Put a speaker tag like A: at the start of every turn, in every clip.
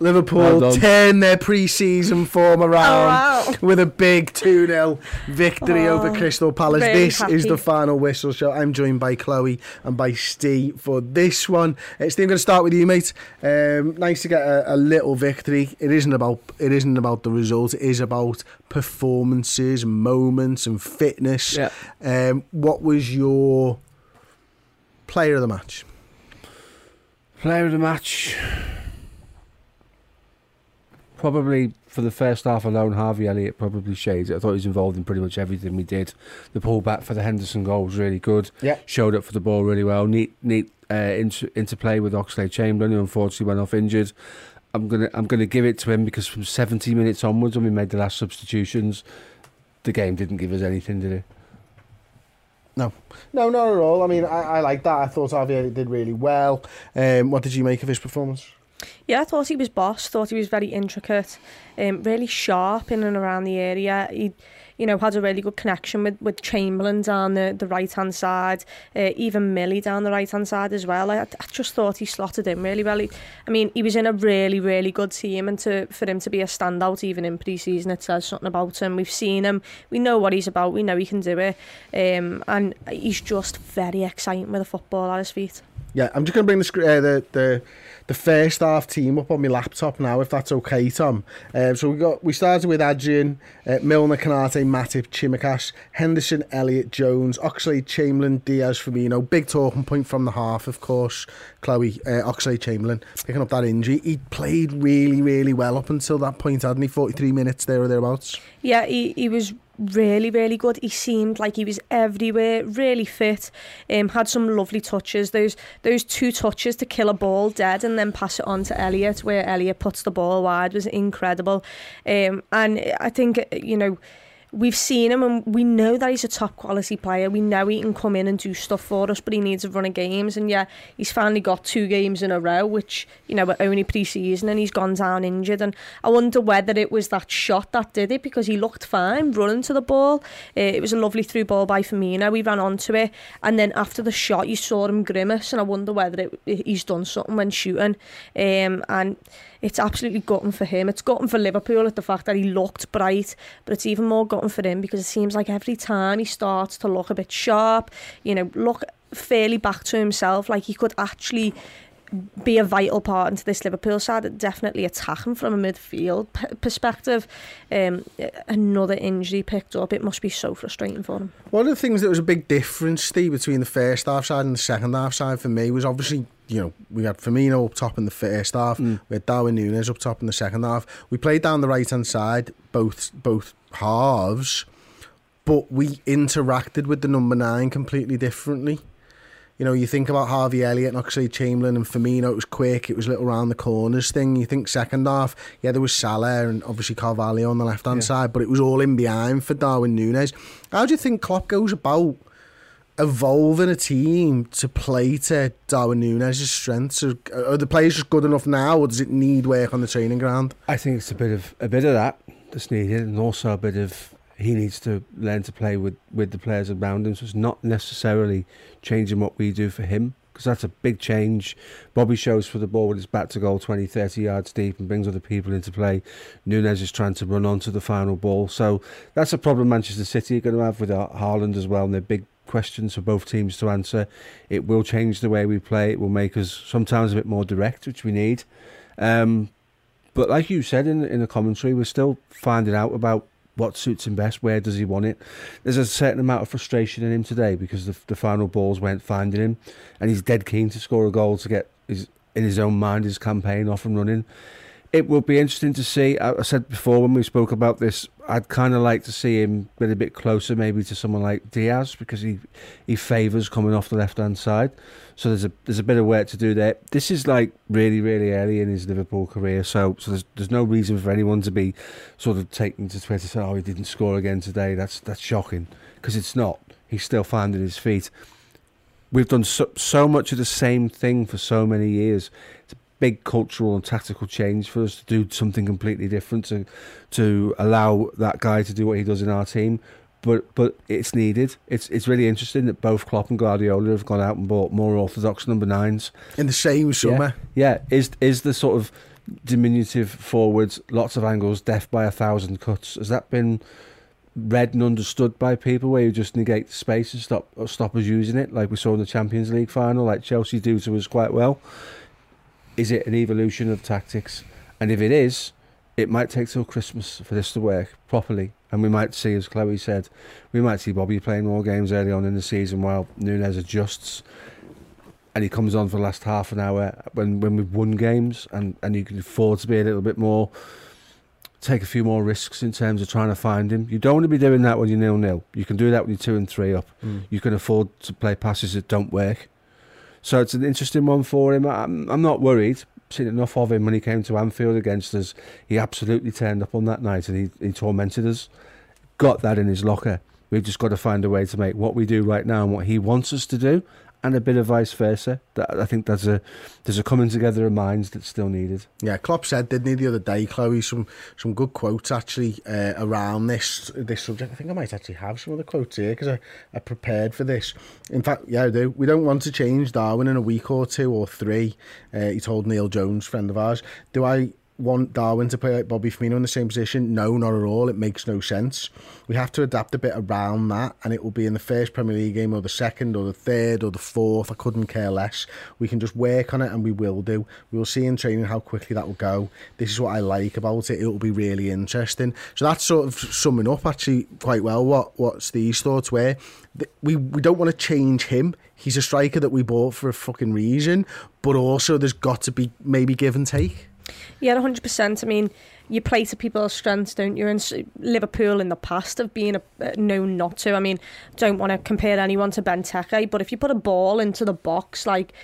A: Liverpool
B: Well
A: turn their pre-season form around
C: wow.
A: with a big 2-0 victory
C: Oh,
A: over Crystal Palace.
C: very
A: This is the final whistle show. I'm joined by Chloe and by Steve for this one. Uh, Steve, I'm going to start with you, mate. Um, nice to get a, a little victory. It isn't about it isn't about the result. It is about performances, moments, and fitness.
B: Yeah.
A: Um, what was your player of the match?
B: Player of the match. Probably for the first half alone, Harvey Elliott probably shades it. I thought he was involved in pretty much everything we did. The pullback for the Henderson goal was really good.
A: Yeah.
B: Showed up for the ball really well. Neat, neat uh, inter- interplay with Oxlade Chamberlain, who unfortunately went off injured. I'm gonna, I'm gonna give it to him because from 70 minutes onwards, when we made the last substitutions, the game didn't give us anything, did it?
A: No, no, not at all. I mean, I, I like that. I thought Javier did really well. Um, what did you make of his performance?
C: Yeah, I thought he was boss. Thought he was very intricate, um, really sharp in and around the area. He, you know, had a really good connection with, with Chamberlain down the, the right hand side, uh, even Millie down the right hand side as well. I, I just thought he slotted in really well. He, I mean, he was in a really really good team, and to for him to be a standout even in pre-season, it says something about him. We've seen him, we know what he's about, we know he can do it, um, and he's just very exciting with the football at his feet.
A: Yeah, I'm just going to bring the uh, the the the first half team up on my laptop now, if that's okay, Tom. Um, so we got we started with Adrian, uh, Milner, Konaté, Matip, Tsimikas, Henderson, Elliott, Jones, Oxlade, Chamberlain, Diaz, Firmino. Big talking point from the half, of course. Chloe, uh, Oxlade, Chamberlain picking up that injury. He played really, really well up until that point, hadn't he? 43 minutes there or thereabouts.
C: Yeah, he, he was really, really good. He seemed like he was everywhere, really fit. Um, had some lovely touches. Those those two touches to kill a ball dead and then pass it on to Elliott, where Elliott puts the ball wide, was incredible. Um, and I think you know. We've seen him and we know that he's a top quality player. We know he can come in and do stuff for us, but he needs a run of games. And yeah, he's finally got two games in a row, which, you know, were only pre season and he's gone down injured. And I wonder whether it was that shot that did it because he looked fine running to the ball. Uh, it was a lovely through ball by Firmino. We ran onto it. And then after the shot, you saw him grimace. And I wonder whether it, he's done something when shooting. Um, and it's absolutely gotten for him. It's gotten for Liverpool at the fact that he looked bright, but it's even more gotten for him because it seems like every time he starts to look a bit sharp, you know, look fairly back to himself, like he could actually be a vital part into this Liverpool side, definitely attacking from a midfield p- perspective. Um, another injury picked up, it must be so frustrating for him.
A: One of the things that was a big difference, Steve, between the first half side and the second half side for me was obviously, you know, we had Firmino up top in the first half, mm. we had Darwin Nunez up top in the second half. We played down the right hand side, both both halves, but we interacted with the number nine completely differently. You know, you think about Harvey Elliott and Oxlade Chamberlain and Firmino, it was quick, it was a little round the corners thing. You think second half, yeah, there was Salah and obviously Carvalho on the left hand side, but it was all in behind for Darwin Nunez. How do you think Klopp goes about evolving a team to play to Darwin Nunez' strengths? Are, are the players just good enough now, or does it need work on the training ground?
B: I think it's a bit of a bit of that that's needed, and also a bit of he needs to learn to play with with the players around him. So it's not necessarily changing what we do for him because that's a big change. Bobby shows for the ball with his back to goal 20, 30 yards deep and brings other people into play. Nunez is trying to run on to the final ball. So that's a problem Manchester City are going to have with Haaland as well and their big questions for both teams to answer. It will change the way we play. It will make us sometimes a bit more direct, which we need. Um, but like you said in in the commentary, we're still finding out about what suits him best. Where does he want it? There's a certain amount of frustration in him today because the, the final balls weren't finding him, and he's dead keen to score a goal to get his in his own mind his campaign off and running it will be interesting to see. I said before when we spoke about this, I'd kind of like to see him get a bit closer, maybe to someone like Diaz, because he he favours coming off the left hand side. So there's a there's a bit of work to do there. This is like really really early in his Liverpool career, so so there's there's no reason for anyone to be sort of taking to Twitter saying, "Oh, he didn't score again today." That's that's shocking because it's not. He's still finding his feet. We've done so, so much of the same thing for so many years big cultural and tactical change for us to do something completely different to to allow that guy to do what he does in our team. But but it's needed. It's it's really interesting that both Klopp and Guardiola have gone out and bought more orthodox number nines
A: in the same summer.
B: Yeah, yeah. is is the sort of diminutive forwards, lots of angles, death by a thousand cuts. Has that been read and understood by people where you just negate the space and stop stop us using it, like we saw in the Champions League final, like Chelsea do to us quite well? Is it an evolution of tactics? And if it is, it might take till Christmas for this to work properly. And we might see, as Chloe said, we might see Bobby playing more games early on in the season while Nunez adjusts. And he comes on for the last half an hour when, when we've won games and, and you can afford to be a little bit more, take a few more risks in terms of trying to find him. You don't want to be doing that when you're nil nil. You can do that when you're two and three up. Mm. You can afford to play passes that don't work. So it's an interesting one for him. I'm, I'm not worried. Seen enough of him when he came to Anfield against us. He absolutely turned up on that night and he, he tormented us. Got that in his locker. We've just got to find a way to make what we do right now and what he wants us to do and a bit of vice versa. That I think there's a there's a coming together of minds that's still needed.
A: Yeah, Klopp said, didn't he, the other day, Chloe, some some good quotes actually uh, around this this subject. I think I might actually have some of the quotes here because I, I prepared for this. In fact, yeah, I do. We don't want to change Darwin in a week or two or three. Uh, he told Neil Jones, friend of ours. Do I want Darwin to play like Bobby Firmino in the same position? No, not at all. It makes no sense. We have to adapt a bit around that, and it will be in the first Premier League game, or the second, or the third, or the fourth. I couldn't care less. We can just work on it, and we will do. We will see in training how quickly that will go. This is what I like about it. It will be really interesting. So that's sort of summing up actually quite well what what Steve's thoughts were. We we don't want to change him. He's a striker that we bought for a fucking reason, but also there's got to be maybe give and take.
C: Yeah, er 100%. I mean, you play to people's strengths, don't you? And Liverpool in the past have been a, uh, known not to. I mean, don't want to compare anyone to Benteke, but if you put a ball into the box, like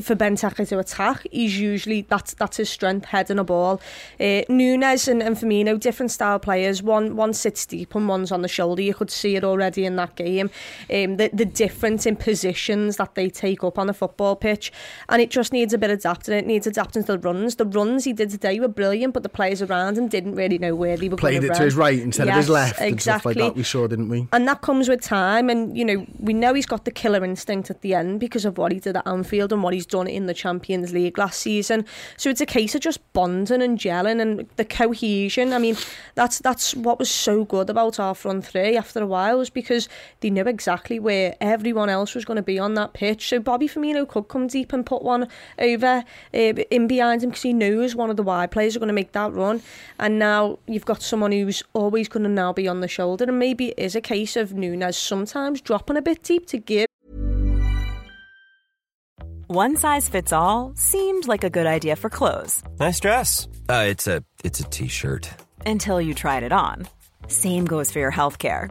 C: for Benteke to attack, he's usually that's that's his strength, heading a ball. Uh, Nunez and, and Firmino, different style players. One one sits deep and one's on the shoulder. You could see it already in that game. Um, the the difference in positions that they take up on the football pitch, and it just needs a bit of adapting. It needs adapting to the runs. The runs he did today were brilliant, but the players around him didn't really know where they were playing.
A: played it
C: run.
A: to his right instead
C: yes,
A: of his left.
C: Exactly.
A: And stuff like that we saw, didn't we?
C: And that comes with time. And you know, we know he's got the killer instinct at the end because of what he did at Anfield and what he's done in the Champions League last season. So it's a case of just bonding and gelling and the cohesion. I mean, that's that's what was so good about our front three after a while was because they knew exactly where everyone else was going to be on that pitch. So Bobby Firmino could come deep and put one over uh, in behind him because he knows one of the wide players are going to make that run. And now you've got someone who's always going to now be on the shoulder. And maybe it is a case of Nunez sometimes dropping a bit deep to give
D: one size fits all seemed like a good idea for clothes.
E: Nice dress. Uh, it's a it's a t-shirt.
D: Until you tried it on. Same goes for your health care.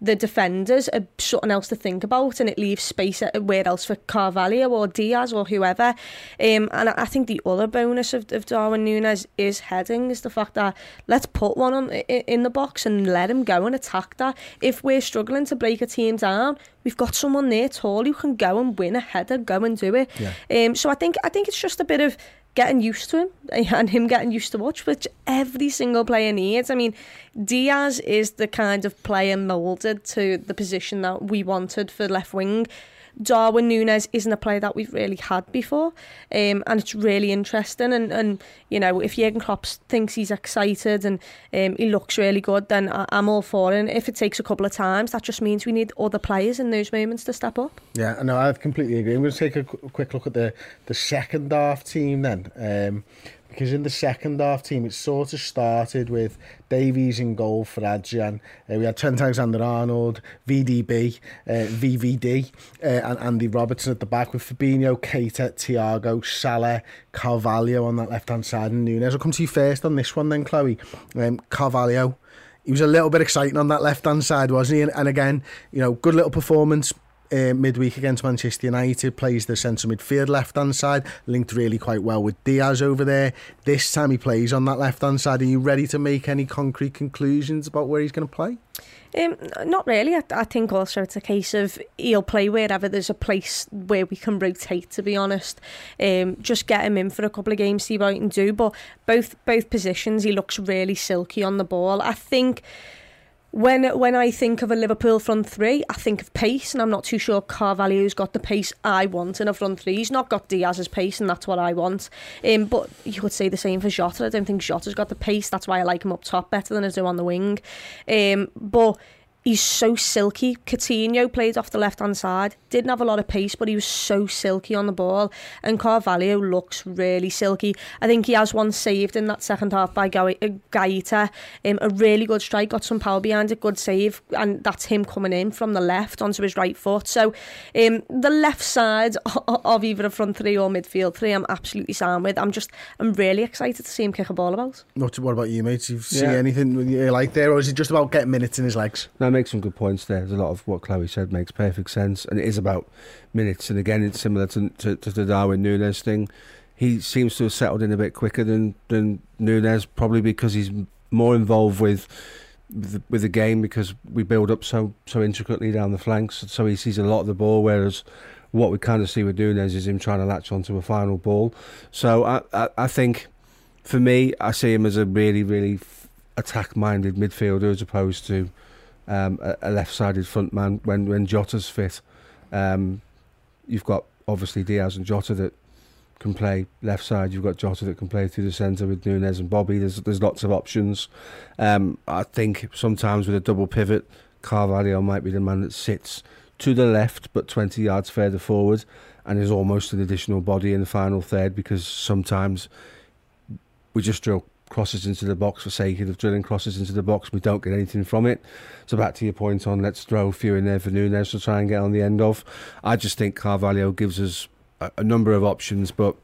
C: the defenders are something else to think about and it leaves space where else for Carvalho or Diaz or whoever. Um, and I think the other bonus of, of Darwin Nunez is heading is the fact that let's put one on in the box and let him go and attack that. If we're struggling to break a team down, we've got someone there tall who can go and win a header, go and do it. Yeah. Um, so I think I think it's just a bit of getting used to him and him getting used to watch, which every single player needs. I mean, Diaz is the kind of player moulded to the position that we wanted for left wing. Darwin Nunez isn't a player that we've really had before, um, and it's really interesting. And, and you know, if Jurgen Klopp thinks he's excited and um, he looks really good, then I, I'm all for it. And if it takes a couple of times, that just means we need other players in those moments to step up.
A: Yeah, no, I completely agree. I'm going to take a quick look at the the second half team then. Um, because in the second half team it sort of started with Davies in goal for Adrian. Uh, we had Trent Alexander-Arnold, VDB, uh, VVD, uh, and Andy Robertson at the back with Fabinho, Keita, Thiago, Salah, Carvalho on that left-hand side and Nunez. I'll come to you first on this one then, Chloe. Um, Carvalho, he was a little bit exciting on that left-hand side, wasn't he? And, and again, you know, good little performance, uh, midweek against Manchester United, plays the centre midfield left hand side, linked really quite well with Diaz over there. This time he plays on that left hand side. Are you ready to make any concrete conclusions about where he's going to play?
C: Um, not really. I, I think also it's a case of he'll play wherever there's a place where we can rotate. To be honest, um, just get him in for a couple of games, see what he can do. But both both positions, he looks really silky on the ball. I think when when I think of a Liverpool front three, I think of pace, and I'm not too sure Carvalho's got the pace I want in a front three. He's not got Diaz's pace, and that's what I want. Um, but you could say the same for Jota. I don't think Jota's got the pace. That's why I like him up top better than I do on the wing. Um, but he's so silky. Coutinho played off the left hand side, didn't have a lot of pace, but he was so silky on the ball. And Carvalho looks really silky. I think he has one saved in that second half by uh, Guaita. Um, a really good strike, got some power behind it, good save, and that's him coming in from the left onto his right foot. So um, the left side of either a front three or midfield three, I'm absolutely sound with. I'm just, I'm really excited to see him kick a ball about.
A: What, what about you, mate? Do you see yeah. anything you like there, or is it just about getting minutes in his legs?
B: No, makes some good points there. There's a lot of what Chloe said makes perfect sense, and it is about minutes. And again, it's similar to, to, to the Darwin Nunez thing. He seems to have settled in a bit quicker than than Nunez, probably because he's more involved with the, with the game because we build up so so intricately down the flanks, so he sees a lot of the ball. Whereas what we kind of see with Nunez is him trying to latch onto a final ball. So I I, I think for me, I see him as a really really attack minded midfielder as opposed to um, a, left-sided front man when when Jota's fit. Um, you've got obviously Diaz and Jota that can play left side. You've got Jota that can play through the centre with Nunez and Bobby. There's there's lots of options. Um, I think sometimes with a double pivot, Carvalho might be the man that sits to the left but 20 yards further forward and is almost an additional body in the final third because sometimes we just drill crosses into the box for sake of drilling crosses into the box. We don't get anything from it. So back to your point on let's throw a few in there for Nunez to try and get on the end of. I just think Carvalho gives us a, a number of options, but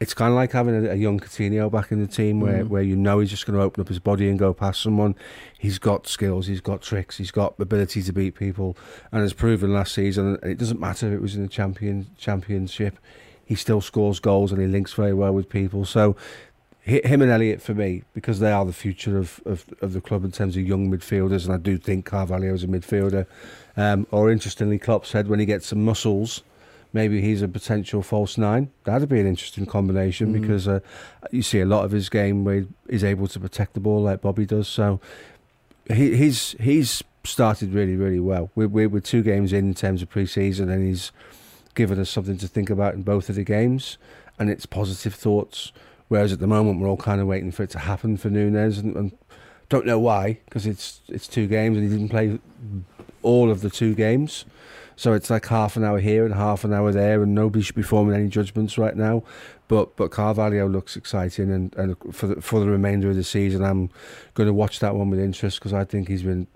B: it's kind of like having a, a, young Coutinho back in the team where, mm. where you know he's just going to open up his body and go past someone. He's got skills, he's got tricks, he's got ability to beat people, and has proven last season. it doesn't matter if it was in the champion championship, he still scores goals and he links very well with people. So him and Elliott for me because they are the future of, of, of the club in terms of young midfielders, and I do think Carvalho is a midfielder. Um, or interestingly, Klopp said when he gets some muscles, maybe he's a potential false nine. That'd be an interesting combination mm. because uh, you see a lot of his game where he's able to protect the ball like Bobby does. So he, he's he's started really, really well. We're, we're, we're two games in in terms of pre-season, and he's given us something to think about in both of the games, and it's positive thoughts. Whereas at the moment, we're all kind of waiting for it to happen for Nunez, and, and don't know why because it's it's two games, and he didn't play all of the two games. So it's like half an hour here and half an hour there, and nobody should be forming any judgments right now. But but Carvalho looks exciting, and, and for the, for the remainder of the season, I'm going to watch that one with interest because I think he's been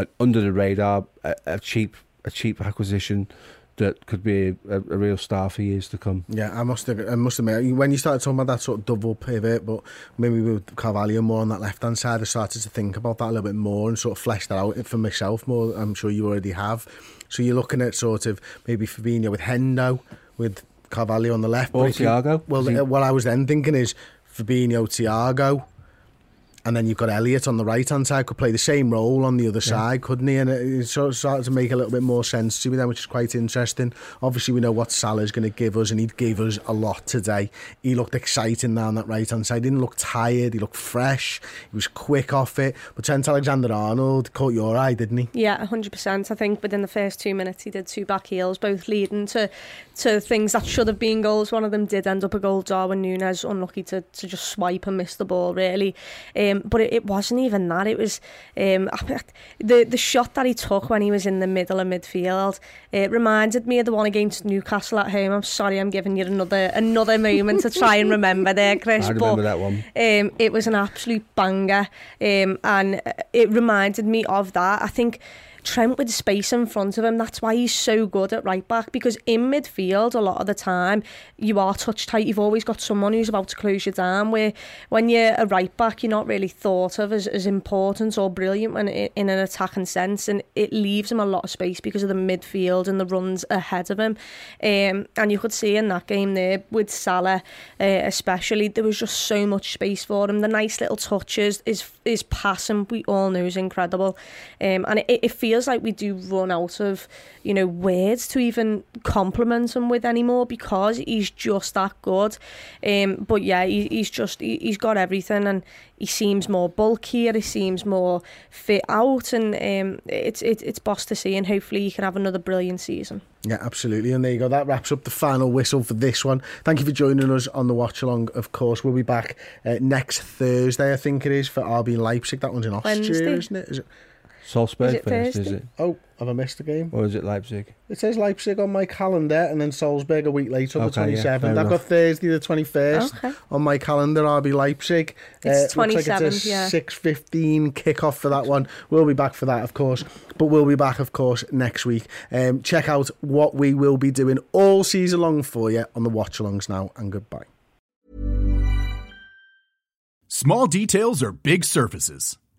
B: uh, under the radar, a, a cheap a cheap acquisition that could be a, a, real star for years to come.
A: Yeah, I must I must admit when you started talking about that sort of double pivot, but maybe with Carvalho more on that left hand side, I started to think about that a little bit more and sort of flesh that out for myself more. I'm sure you already have. So you're looking at sort of maybe Fabinho with Hendo, with Carvalho on the left.
B: Or Thiago.
A: Well, he... what I was then thinking is Fabinho, Thiago, and then you've got Elliott on the right hand side could play the same role on the other yeah. side, couldn't he? And it sort of started to make a little bit more sense to me then, which is quite interesting. Obviously, we know what Salah's going to give us, and he gave us a lot today. He looked exciting down that right hand side. He didn't look tired. He looked fresh. He was quick off it. But Trent Alexander-Arnold caught your eye, didn't he?
C: Yeah, hundred percent. I think within the first two minutes, he did two back heels, both leading to to things that should have been goals. One of them did end up a goal. Darwin Nunez unlucky to to just swipe and miss the ball really. Um, um, but it, it, wasn't even that. It was um, the the shot that he took when he was in the middle of midfield. It reminded me of the one against Newcastle at home. I'm sorry, I'm giving you another another moment to try and remember there, Chris.
B: I remember but, that one.
C: Um, it was an absolute banger, um, and it reminded me of that. I think. Trent with space in front of him. That's why he's so good at right back because in midfield, a lot of the time, you are touch tight. You've always got someone who's about to close you down. Where when you're a right back, you're not really thought of as, as important or brilliant when in an attacking sense, and it leaves him a lot of space because of the midfield and the runs ahead of him. Um, and you could see in that game there with Salah, uh, especially, there was just so much space for him. The nice little touches, his his passing, we all know is incredible, um, and it, it feels feels like we do run out of, you know, words to even compliment him with anymore because he's just that good. Um, but yeah, he, he's just he, he's got everything, and he seems more bulkier. He seems more fit out, and um, it's it, it's boss to see. And hopefully, he can have another brilliant season.
A: Yeah, absolutely. And there you go. That wraps up the final whistle for this one. Thank you for joining us on the watch along. Of course, we'll be back uh, next Thursday. I think it is for RB Leipzig. That one's in Austria,
C: Wednesday.
A: isn't it? Is it?
B: Salzburg
C: Is it
B: first,
C: Thursday?
B: is it?
A: Oh, have I missed a game?
B: Or is it Leipzig?
A: It says Leipzig on my calendar and then Salzburg a week later,
B: Okay,
A: the 27th.
B: fair
A: I've got. Thursday the 21st
C: Okay.
A: on my calendar. RB Leipzig.
C: It's
A: looks like
C: 27th,
A: it's a
C: yeah.
A: 6.15 kick-off for that one. We'll be back for that, of course. But we'll be back, of course, next week. Um, check out what we will be doing all season long for you on the watch-alongs now. And goodbye.
F: Small details are big surfaces.